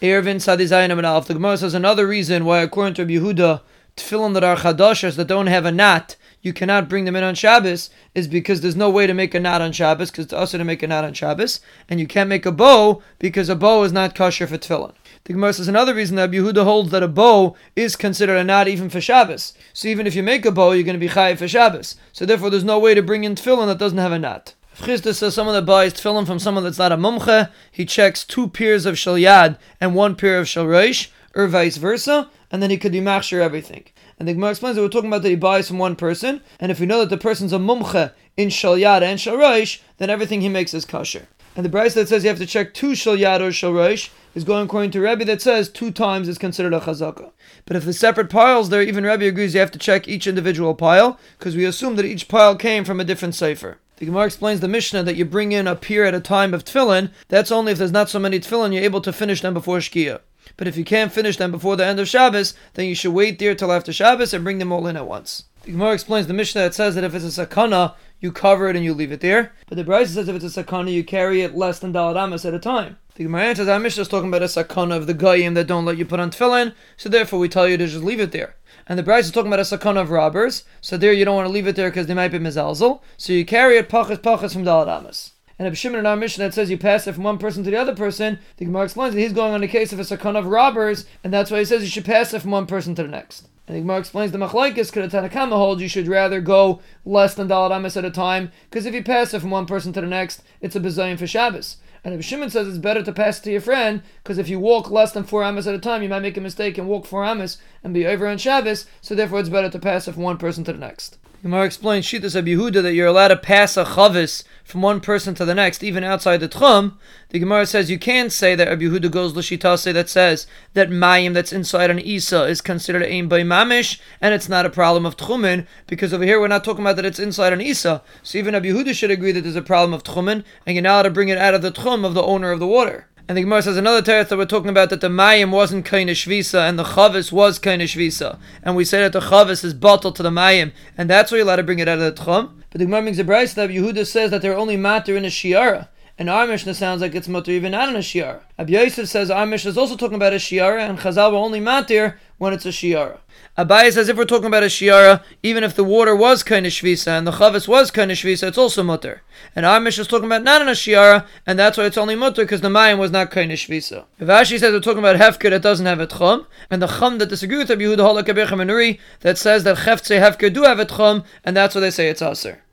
Eruvin Sadizayin Amanaf. The Gemara says another reason why, according to Yehuda, tefillin that are chadashas that don't have a knot, you cannot bring them in on Shabbos, is because there's no way to make a knot on Shabbos, because it's also to make a knot on Shabbos, and you can't make a bow because a bow is not kosher for tefillin. The Gemara says another reason that Yehuda holds that a bow is considered a knot even for Shabbos. So even if you make a bow, you're going to be chayiv for Shabbos. So therefore, there's no way to bring in tefillin that doesn't have a knot. Chisda says someone that buys tefillin from someone that's not a mumche, he checks two pairs of shalyad and one pair of shalreish, or vice versa, and then he could be machshir everything. And the Gemara explains that we're talking about that he buys from one person, and if we know that the person's a mumche in shalyad and shalreish, then everything he makes is kosher. And the price that says you have to check two shalyad or shalreish is going according to Rebbe that says two times is considered a chazaka. But if the separate piles there, even Rebbe agrees you have to check each individual pile, because we assume that each pile came from a different sefer. The Gemara explains the Mishnah that you bring in a pier at a time of tefillin. That's only if there's not so many tefillin, you're able to finish them before Shkia. But if you can't finish them before the end of Shabbos, then you should wait there till after Shabbos and bring them all in at once. The Gemara explains the Mishnah that says that if it's a sakana, you cover it and you leave it there. But the Brisa says if it's a sakana, you carry it less than daladamas at a time. The Gemara answers our Mishnah is talking about a sakana of the goyim that don't let you put on tefillin, so therefore we tell you to just leave it there. And the Brisa is talking about a sakana of robbers, so there you don't want to leave it there because they might be mizalzel, so you carry it pachas pachas from daladamas. And if Shimon in our Mishnah that says you pass it from one person to the other person, the Gemara explains that he's going on the case of a sakana of robbers, and that's why he says you should pass it from one person to the next. And the Gemara explains the machlaikis could Tanna Kamma holds you should rather go less than dalad amis at a time, because if you pass it from one person to the next, it's a bezayin for Shabbos. And if Shimon says it's better to pass it to your friend, because if you walk less than four amas at a time, you might make a mistake and walk four amas and be over on Shabbos, so therefore it's better to pass it from one person to the next. Gemara explains Shitas Yehuda that you're allowed to pass a chavis from one person to the next, even outside the tchum. The Gemara says you can say that Rabbi Yehuda goes l'shitase that says that mayim that's inside an isa is considered aim by mamish, and it's not a problem of tchumen because over here we're not talking about that it's inside an isa. So even Rabbi Yehuda should agree that there's a problem of tchumen, and you're not to bring it out of the tchum of the owner of the water. And the Gemara says another teretz that we're talking about that the mayim wasn't of shvisa and the chavis was of shvisa, and we say that the chavis is bottled to the mayim, and that's why you're allowed to bring it out of the tchum. But the Gemara makes a Brisa that Yehuda says that they're only matter in a shiara. And our Mishnah sounds like it's mutter even not in a shiara. Yosef says our Mishnah is also talking about a shiara, and Chazal will only matter when it's a shiara. Abaye says if we're talking about a shiara, even if the water was kind of shvisa and the chavis was kind of shvisa, it's also mutter. And our Mishnah is talking about not in a shiara, and that's why it's only mutter because the mayim was not kind of shvisa. If says we're talking about hefker that doesn't have a tchum, and the chum that disagree with Rabbi Yehuda Holak that says that cheftze hefker do have a tchum, and that's why they say it's aser.